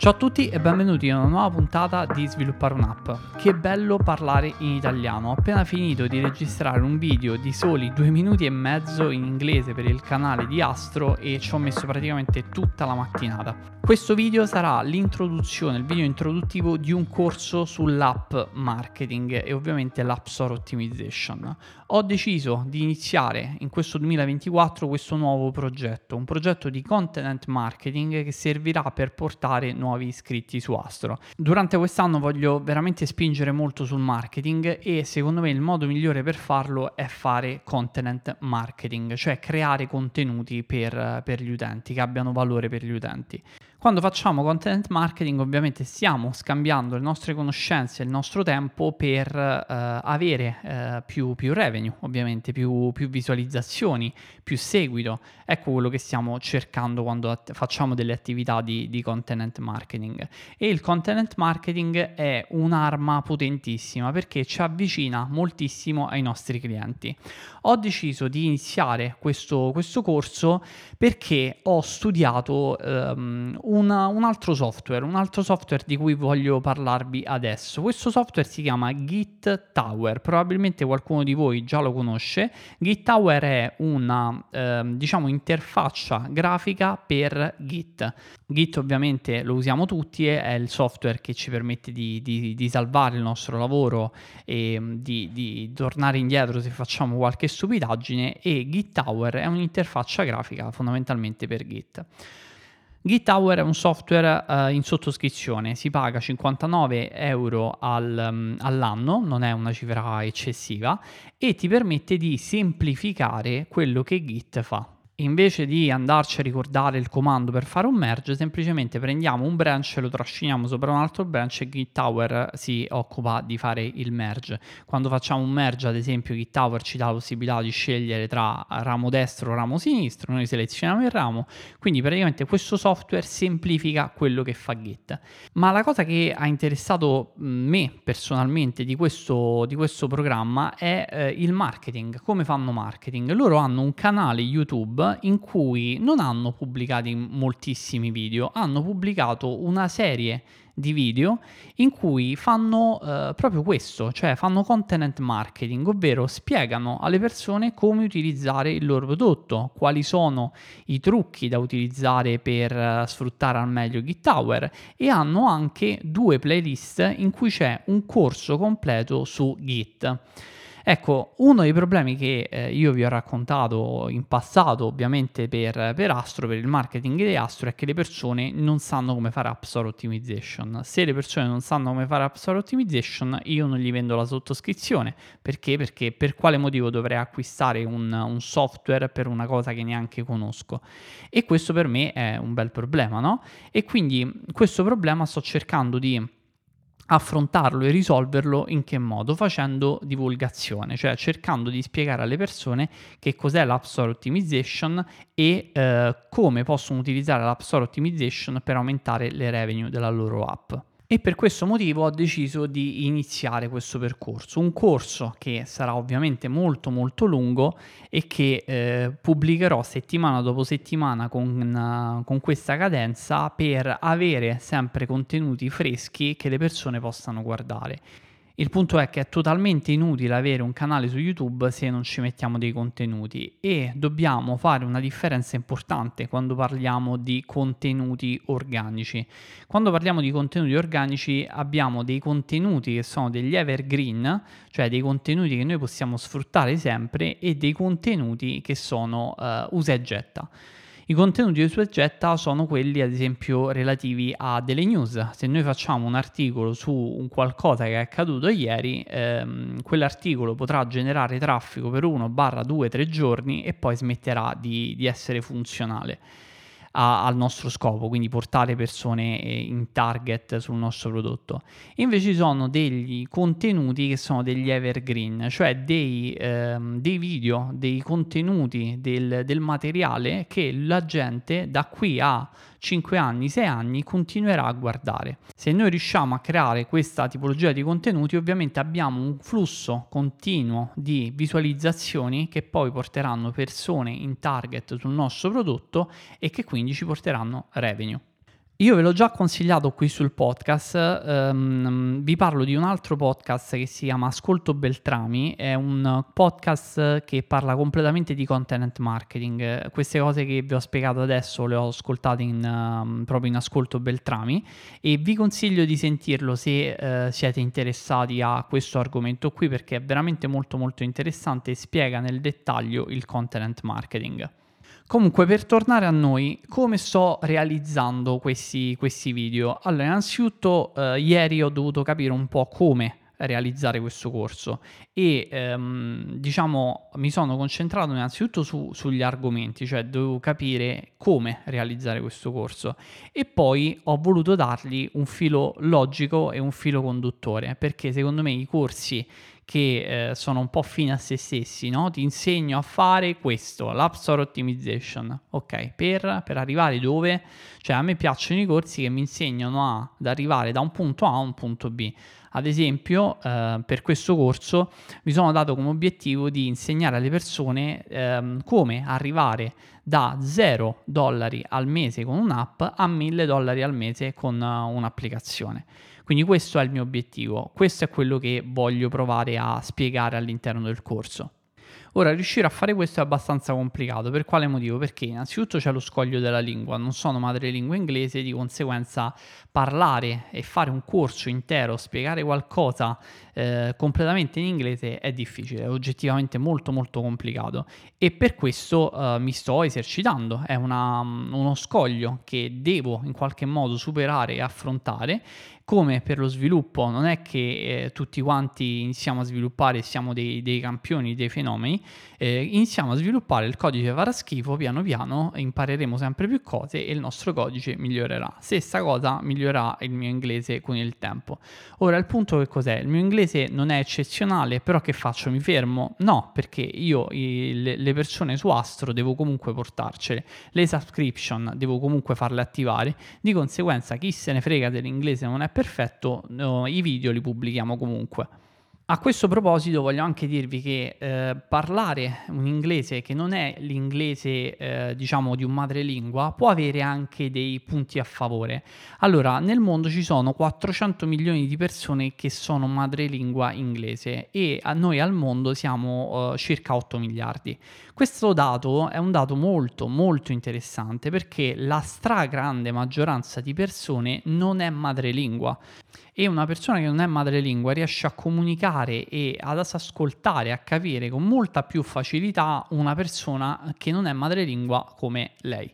Ciao a tutti e benvenuti in una nuova puntata di Sviluppare un'app. Che bello parlare in italiano. Ho appena finito di registrare un video di soli due minuti e mezzo in inglese per il canale di Astro e ci ho messo praticamente tutta la mattinata. Questo video sarà l'introduzione, il video introduttivo di un corso sull'app marketing e ovviamente l'app store optimization. Ho deciso di iniziare in questo 2024 questo nuovo progetto, un progetto di content marketing che servirà per portare nuovi iscritti su Astro. Durante quest'anno voglio veramente spingere molto sul marketing e secondo me il modo migliore per farlo è fare content marketing, cioè creare contenuti per, per gli utenti, che abbiano valore per gli utenti. Quando facciamo content marketing ovviamente stiamo scambiando le nostre conoscenze il nostro tempo per eh, avere eh, più, più, revenue, ovviamente più, più, visualizzazioni, più seguito. Ecco quello che stiamo cercando quando at- facciamo delle attività di, di content marketing. E il content marketing è un'arma potentissima perché ci avvicina moltissimo ai nostri clienti. Ho deciso di iniziare questo, questo corso perché ho studiato um, una, un altro software, un altro software di cui voglio parlarvi adesso. Questo software si chiama Git Tower, probabilmente qualcuno di voi già lo conosce. Git Tower è una eh, diciamo interfaccia grafica per Git. Git ovviamente lo usiamo tutti, è il software che ci permette di, di, di salvare il nostro lavoro e di, di, tornare indietro se facciamo qualche stupidaggine e Git Tower è un'interfaccia grafica fondamentalmente per Git. GitTower è un software uh, in sottoscrizione, si paga 59 euro al, um, all'anno, non è una cifra eccessiva, e ti permette di semplificare quello che Git fa invece di andarci a ricordare il comando per fare un merge, semplicemente prendiamo un branch lo trasciniamo sopra un altro branch e GitTower si occupa di fare il merge. Quando facciamo un merge, ad esempio, GitTower ci dà la possibilità di scegliere tra ramo destro o ramo sinistro, noi selezioniamo il ramo, quindi praticamente questo software semplifica quello che fa Git. Ma la cosa che ha interessato me personalmente di questo, di questo programma è eh, il marketing, come fanno marketing. Loro hanno un canale YouTube in cui non hanno pubblicato moltissimi video, hanno pubblicato una serie di video in cui fanno eh, proprio questo, cioè fanno content marketing, ovvero spiegano alle persone come utilizzare il loro prodotto, quali sono i trucchi da utilizzare per uh, sfruttare al meglio GitTower e hanno anche due playlist in cui c'è un corso completo su Git. Ecco, uno dei problemi che eh, io vi ho raccontato in passato, ovviamente per, per, Astro, per il marketing di Astro, è che le persone non sanno come fare App Store Optimization. Se le persone non sanno come fare App Store Optimization, io non gli vendo la sottoscrizione. Perché? Perché per quale motivo dovrei acquistare un, un software per una cosa che neanche conosco? E questo per me è un bel problema, no? E quindi questo problema sto cercando di affrontarlo e risolverlo in che modo? Facendo divulgazione, cioè cercando di spiegare alle persone che cos'è l'App Store Optimization e eh, come possono utilizzare l'App Store Optimization per aumentare le revenue della loro app e per questo motivo ho deciso di iniziare questo percorso, un corso che sarà ovviamente molto molto lungo e che eh, pubblicherò settimana dopo settimana con, uh, con questa cadenza per avere sempre contenuti freschi che le persone possano guardare. Il punto è che è totalmente inutile avere un canale su YouTube se non ci mettiamo dei contenuti e dobbiamo fare una differenza importante quando parliamo di contenuti organici. Quando parliamo di contenuti organici abbiamo dei contenuti che sono degli evergreen, cioè dei contenuti che noi possiamo sfruttare sempre e dei contenuti che sono uh, usa e getta. I contenuti di Suggetta sono quelli, ad esempio, relativi a delle news. Se noi facciamo un articolo su un qualcosa che è accaduto ieri, ehm, quell'articolo potrà generare traffico per 1, 2, 3 giorni e poi smetterà di, di essere funzionale a, al nostro scopo, quindi portare persone eh, in target sul nostro prodotto. Invece ci sono degli contenuti che sono degli evergreen, cioè dei, ehm, dei video, dei contenuti, del, del materiale che la gente da qui a 5 anni, 6 anni continuerà a guardare. Se noi riusciamo a creare questa tipologia di contenuti, ovviamente abbiamo un flusso continuo di visualizzazioni che poi porteranno persone in target sul nostro prodotto e che quindi ci porteranno revenue. Io ve l'ho già consigliato qui sul podcast, ehm, vi parlo di un altro podcast che si chiama Ascolto Beltrami, è un podcast che parla completamente di content marketing. Queste cose che vi ho spiegato adesso le ho ascoltate in, um, proprio in Ascolto Beltrami e vi consiglio di sentirlo se eh, siete interessati a questo argomento qui perché è veramente molto molto interessante e spiega nel dettaglio il content marketing. Comunque, per tornare a noi, come sto realizzando questi, questi video? Allora, innanzitutto, eh, ieri ho dovuto capire un po' come realizzare questo corso e ehm, diciamo mi sono concentrato innanzitutto su, sugli argomenti, cioè dovevo capire come realizzare questo corso e poi ho voluto dargli un filo logico e un filo conduttore perché secondo me i corsi che eh, sono un po' fine a se stessi, no? Ti insegno a fare questo, l'App Store Optimization, ok? Per, per, arrivare dove? Cioè a me piacciono i corsi che mi insegnano a, ad arrivare da un punto A a un punto B. Ad esempio, eh, per questo corso mi sono dato come obiettivo di insegnare alle persone eh, come arrivare da 0 dollari al mese con un'app a 1000 dollari al mese con uh, un'applicazione. Quindi questo è il mio obiettivo, questo è quello che voglio provare a spiegare all'interno del corso. Ora, riuscire a fare questo è abbastanza complicato. Per quale motivo? Perché innanzitutto c'è lo scoglio della lingua, non sono madrelingua inglese, di conseguenza parlare e fare un corso intero, spiegare qualcosa eh, completamente in inglese è difficile, è oggettivamente molto molto complicato e per questo eh, mi sto esercitando, è una, uno scoglio che devo in qualche modo superare e affrontare come per lo sviluppo non è che eh, tutti quanti iniziamo a sviluppare, siamo dei, dei campioni, dei fenomeni, eh, iniziamo a sviluppare il codice farà schifo, piano piano impareremo sempre più cose e il nostro codice migliorerà. Stessa cosa migliorerà il mio inglese con il tempo. Ora il punto che cos'è? Il mio inglese non è eccezionale, però che faccio? Mi fermo? No, perché io i, le, le persone su Astro devo comunque portarcele, le subscription devo comunque farle attivare, di conseguenza chi se ne frega dell'inglese non è perfetto, no, i video li pubblichiamo comunque. A questo proposito voglio anche dirvi che eh, parlare un inglese che non è l'inglese eh, diciamo di un madrelingua può avere anche dei punti a favore. Allora, nel mondo ci sono 400 milioni di persone che sono madrelingua inglese e noi al mondo siamo eh, circa 8 miliardi. Questo dato è un dato molto molto interessante perché la stragrande maggioranza di persone non è madrelingua e una persona che non è madrelingua riesce a comunicare e ad ascoltare, a capire con molta più facilità una persona che non è madrelingua come lei.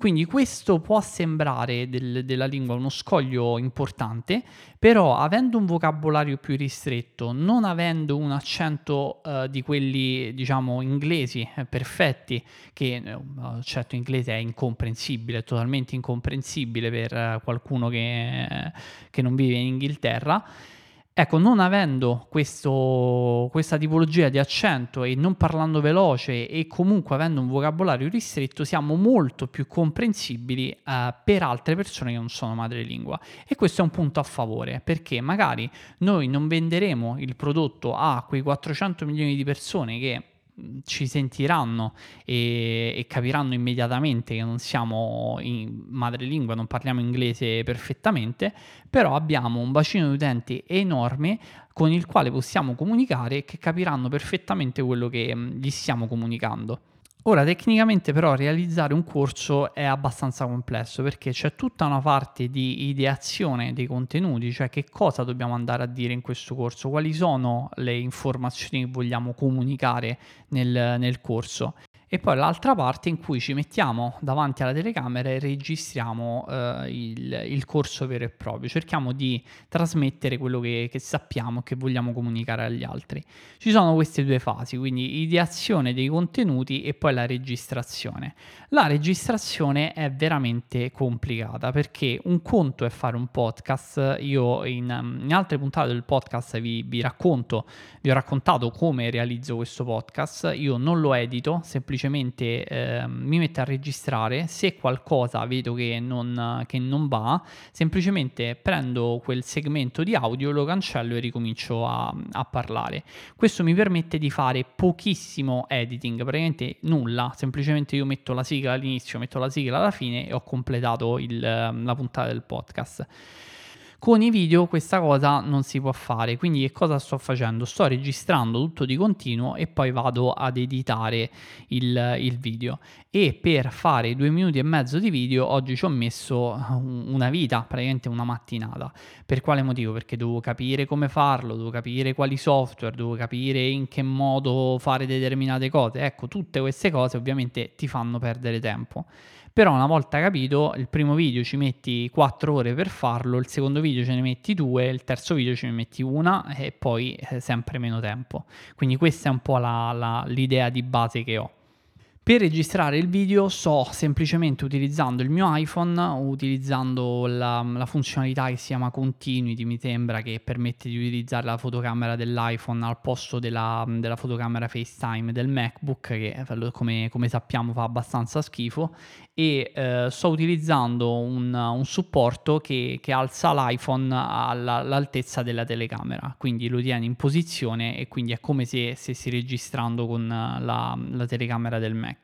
Quindi questo può sembrare del, della lingua uno scoglio importante, però avendo un vocabolario più ristretto, non avendo un accento uh, di quelli diciamo inglesi eh, perfetti, che l'accento inglese è incomprensibile, totalmente incomprensibile per uh, qualcuno che, che non vive in Inghilterra, Ecco, non avendo questo, questa tipologia di accento e non parlando veloce e comunque avendo un vocabolario ristretto, siamo molto più comprensibili eh, per altre persone che non sono madrelingua. E questo è un punto a favore, perché magari noi non venderemo il prodotto a quei 400 milioni di persone che ci sentiranno e, e, capiranno immediatamente che non siamo in madrelingua, non parliamo inglese perfettamente, però abbiamo un bacino di utenti enorme con il quale possiamo comunicare e che capiranno perfettamente quello che gli stiamo comunicando. Ora, tecnicamente però realizzare un corso è abbastanza complesso perché c'è tutta una parte di ideazione dei contenuti, cioè che cosa dobbiamo andare a dire in questo corso, quali sono le informazioni che vogliamo comunicare nel, nel corso e poi l'altra parte in cui ci mettiamo davanti alla telecamera e registriamo eh, il, il, corso vero e proprio. Cerchiamo di trasmettere quello che, che sappiamo, che vogliamo comunicare agli altri. Ci sono queste due fasi, quindi ideazione dei contenuti e poi la registrazione. La registrazione è veramente complicata perché un conto è fare un podcast. Io in, in altre puntate del podcast vi, vi racconto, vi ho raccontato come realizzo questo podcast. Io non lo edito, semplicemente semplicemente eh, mi metto a registrare, se qualcosa vedo che non, che non va, semplicemente prendo quel segmento di audio, lo cancello e ricomincio a, a parlare. Questo mi permette di fare pochissimo editing, praticamente nulla, semplicemente io metto la sigla all'inizio, metto la sigla alla fine e ho completato il, la puntata del podcast. Con i video questa cosa non si può fare, quindi che cosa sto facendo? Sto registrando tutto di continuo e poi vado ad editare il, il video. E per fare due minuti e mezzo di video oggi ci ho messo una vita, praticamente una mattinata. Per quale motivo? Perché devo capire come farlo, devo capire quali software, devo capire in che modo fare determinate cose. Ecco, tutte queste cose ovviamente ti fanno perdere tempo. Però una volta capito, il primo video ci metti 4 ore per farlo, il secondo video ce ne metti 2, il terzo video ce ne metti una e poi eh, sempre meno tempo. Quindi questa è un po' la, la, l'idea di base che ho. Per registrare il video sto semplicemente utilizzando il mio iPhone, utilizzando la, la, funzionalità che si chiama Continuity, mi sembra che permette di utilizzare la fotocamera dell'iPhone al posto della, della fotocamera FaceTime del MacBook, che come, come sappiamo fa abbastanza schifo, e eh, sto utilizzando un, un supporto che, che, alza l'iPhone alla, all'altezza della telecamera, quindi lo tiene in posizione e quindi è come se stessi registrando con la, la telecamera del Mac.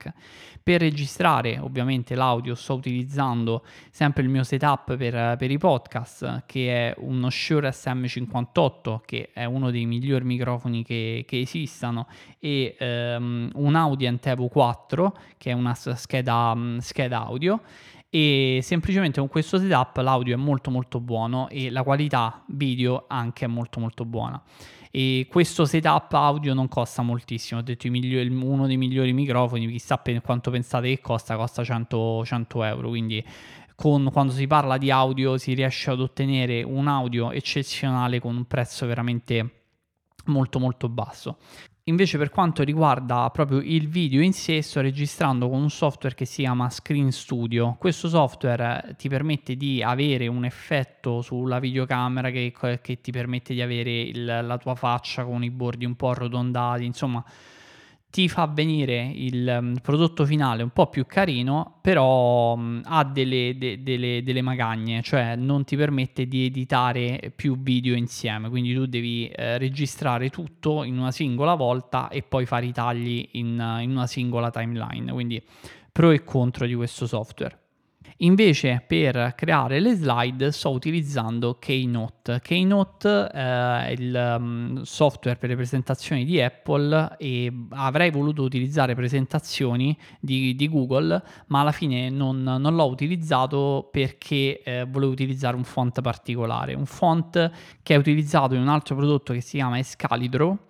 Per registrare ovviamente l'audio sto utilizzando sempre il mio setup per, per i podcast che è uno Shure SM58 che è uno dei migliori microfoni che, che esistano e um, un Audient Evo 4 che è una scheda, scheda scheda audio. E semplicemente con questo setup l'audio è molto molto buono e la qualità video anche è molto molto buona e questo setup audio non costa moltissimo. Ho detto uno dei migliori microfoni chissà per quanto pensate che costa costa 100, 100 euro. Quindi con, quando si parla di audio si riesce ad ottenere un audio eccezionale con un prezzo veramente molto molto basso Invece per quanto riguarda proprio il video in sé, sto registrando con un software che si chiama Screen Studio. Questo software ti permette di avere un effetto sulla videocamera che, che ti permette di avere il, la tua faccia con i bordi un po' arrotondati, insomma ti fa venire il um, prodotto finale un po' più carino, però um, ha delle, de, delle, delle, magagne, cioè non ti permette di editare più video insieme, quindi tu devi eh, registrare tutto in una singola volta e poi fare i tagli in, in una singola timeline, quindi pro e contro di questo software. Invece per creare le slide sto utilizzando Keynote. Keynote eh, è il um, software per le presentazioni di Apple e avrei voluto utilizzare presentazioni di, di Google, ma alla fine non, non l'ho utilizzato perché eh, volevo utilizzare un font particolare, un font che è utilizzato in un altro prodotto che si chiama Excalibro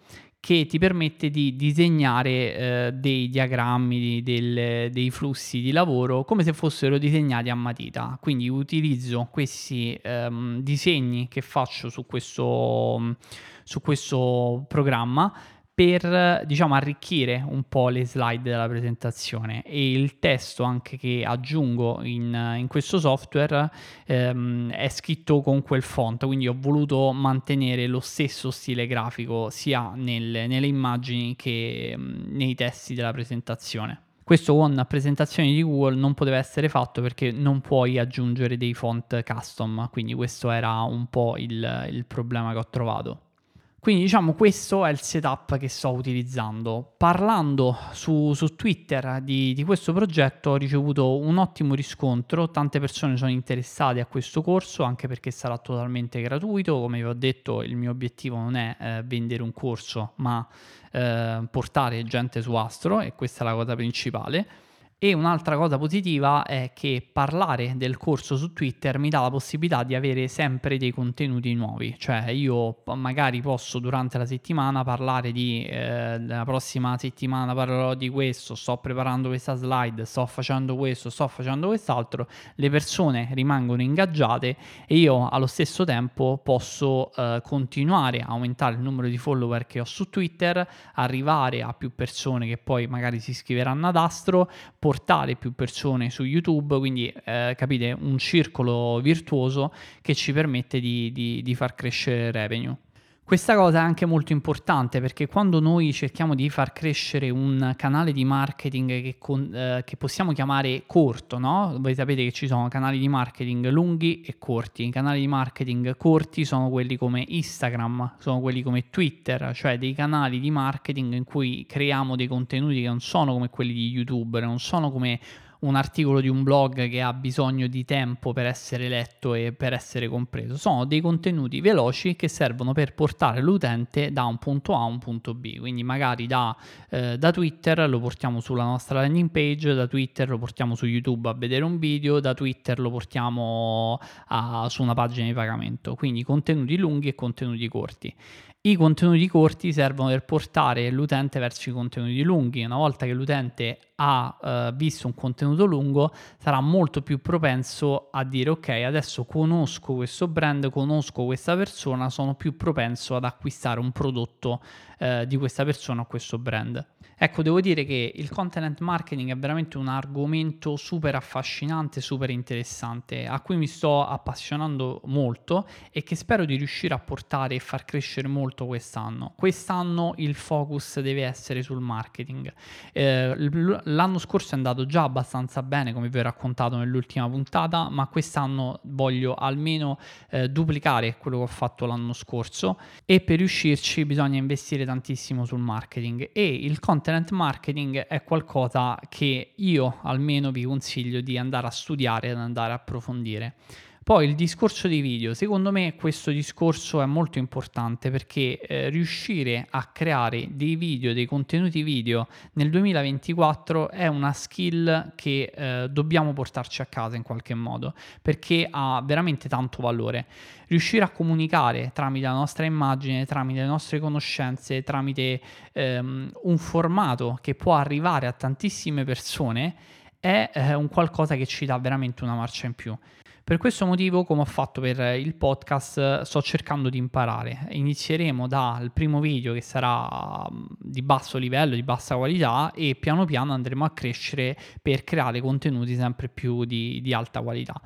che ti permette di disegnare eh, dei diagrammi del, dei flussi di lavoro come se fossero disegnati a matita. Quindi utilizzo questi ehm, disegni che faccio su questo, su questo programma per diciamo arricchire un po' le slide della presentazione. E il testo anche che aggiungo in, in questo software ehm, è scritto con quel font. Quindi ho voluto mantenere lo stesso stile grafico sia nel, nelle immagini che um, nei testi della presentazione. Questo con presentazioni di Google non poteva essere fatto perché non puoi aggiungere dei font custom. Quindi questo era un po' il, il problema che ho trovato quindi diciamo questo è il setup che sto utilizzando. Parlando su, su Twitter di, di, questo progetto ho ricevuto un ottimo riscontro, tante persone sono interessate a questo corso anche perché sarà totalmente gratuito, come vi ho detto il mio obiettivo non è eh, vendere un corso ma eh, portare gente su Astro e questa è la cosa principale. E un'altra cosa positiva è che parlare del corso su Twitter mi dà la possibilità di avere sempre dei contenuti nuovi, cioè io magari posso durante la settimana parlare di eh, la prossima settimana parlerò di questo, sto preparando questa slide, sto facendo questo, sto facendo quest'altro, le persone rimangono ingaggiate e io allo stesso tempo posso eh, continuare a aumentare il numero di follower che ho su Twitter, arrivare a più persone che poi magari si iscriveranno ad Astro, portare più persone su YouTube, quindi eh, capite un circolo virtuoso che ci permette di, di, di far crescere revenue. Questa cosa è anche molto importante perché quando noi cerchiamo di far crescere un canale di marketing che, con, eh, che, possiamo chiamare corto, no? Voi sapete che ci sono canali di marketing lunghi e corti. I canali di marketing corti sono quelli come Instagram, sono quelli come Twitter, cioè dei canali di marketing in cui creiamo dei contenuti che non sono come quelli di YouTube, non sono come un articolo di un blog che ha bisogno di tempo per essere letto e per essere compreso. Sono dei contenuti veloci che servono per portare l'utente da un punto A a un punto B. Quindi magari da, eh, da Twitter lo portiamo sulla nostra landing page, da Twitter lo portiamo su YouTube a vedere un video, da Twitter lo portiamo a, su una pagina di pagamento. Quindi contenuti lunghi e contenuti corti. I contenuti corti servono per portare l'utente verso i contenuti lunghi. Una volta che l'utente ha uh, visto un contenuto lungo, sarà molto più propenso a dire ok, adesso conosco questo brand, conosco questa persona, sono più propenso ad acquistare un prodotto uh, di questa persona o questo brand. Ecco, devo dire che il content marketing è veramente un argomento super affascinante, super interessante, a cui mi sto appassionando molto e che spero di riuscire a portare e far crescere molto quest'anno. Quest'anno il focus deve essere sul marketing. Eh, l'anno scorso è andato già abbastanza bene, come vi ho raccontato nell'ultima puntata, ma quest'anno voglio almeno eh, duplicare quello che ho fatto l'anno scorso e per riuscirci bisogna investire tantissimo sul marketing e il content marketing è qualcosa che io almeno vi consiglio di andare a studiare ed andare a approfondire. Poi il discorso dei video, secondo me questo discorso è molto importante perché eh, riuscire a creare dei video, dei contenuti video nel 2024 è una skill che eh, dobbiamo portarci a casa in qualche modo perché ha veramente tanto valore. Riuscire a comunicare tramite la nostra immagine, tramite le nostre conoscenze, tramite ehm, un formato che può arrivare a tantissime persone è eh, un qualcosa che ci dà veramente una marcia in più. Per questo motivo, come ho fatto per il podcast, sto cercando di imparare. Inizieremo dal primo video che sarà mm, di basso livello, di bassa qualità e piano piano andremo a crescere per creare contenuti sempre più di, di alta qualità.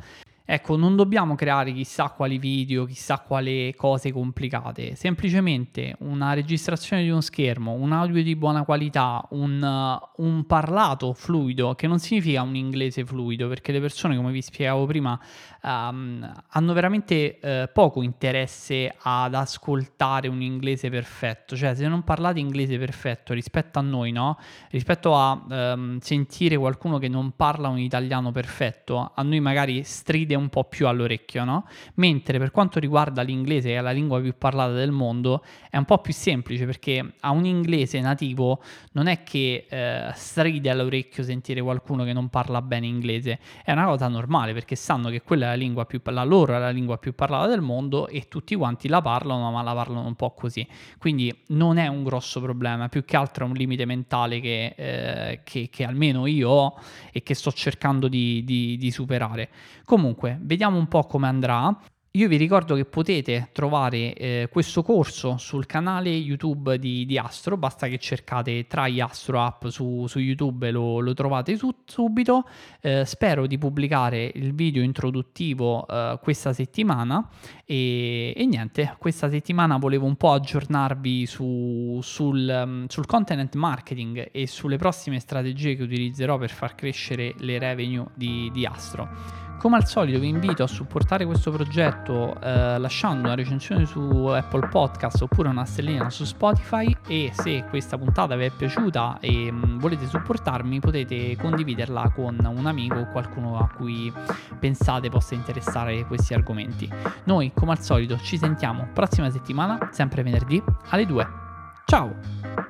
Ecco, non dobbiamo creare chissà quali video, chissà quali cose complicate, semplicemente una registrazione di uno schermo, un audio di buona qualità, un, uh, un, parlato fluido, che non significa un inglese fluido, perché le persone, come vi spiegavo prima, um, hanno veramente uh, poco interesse ad ascoltare un inglese perfetto, cioè se non parlate inglese perfetto rispetto a noi, no? Rispetto a um, sentire qualcuno che non parla un italiano perfetto, a noi magari stride un po' più all'orecchio, no? Mentre per quanto riguarda l'inglese, che è la lingua più parlata del mondo, è un po' più semplice perché a un inglese nativo non è che eh, stride all'orecchio sentire qualcuno che non parla bene inglese, è una cosa normale perché sanno che quella è la lingua più la loro è la lingua più parlata del mondo e tutti quanti la parlano, ma la parlano un po' così. Quindi non è un grosso problema, più che altro è un limite mentale che, eh, che, che almeno io ho e che sto cercando di, di, di superare. Comunque, Comunque, vediamo un po' come andrà. Io vi ricordo che potete trovare eh, questo corso sul canale YouTube di, di, Astro, basta che cercate Try Astro App su, su YouTube e lo, lo, trovate su, subito. Eh, spero di pubblicare il video introduttivo eh, questa settimana e, e, niente, questa settimana volevo un po' aggiornarvi su, sul, um, sul content marketing e sulle prossime strategie che utilizzerò per far crescere le revenue di, di Astro. Come al solito vi invito a supportare questo progetto eh, lasciando una recensione su Apple Podcast oppure una stellina su Spotify e se questa puntata vi è piaciuta e mh, mm, volete supportarmi potete condividerla con un amico o qualcuno a cui pensate possa interessare questi argomenti. Noi come al solito ci sentiamo prossima settimana, sempre venerdì alle 2. Ciao!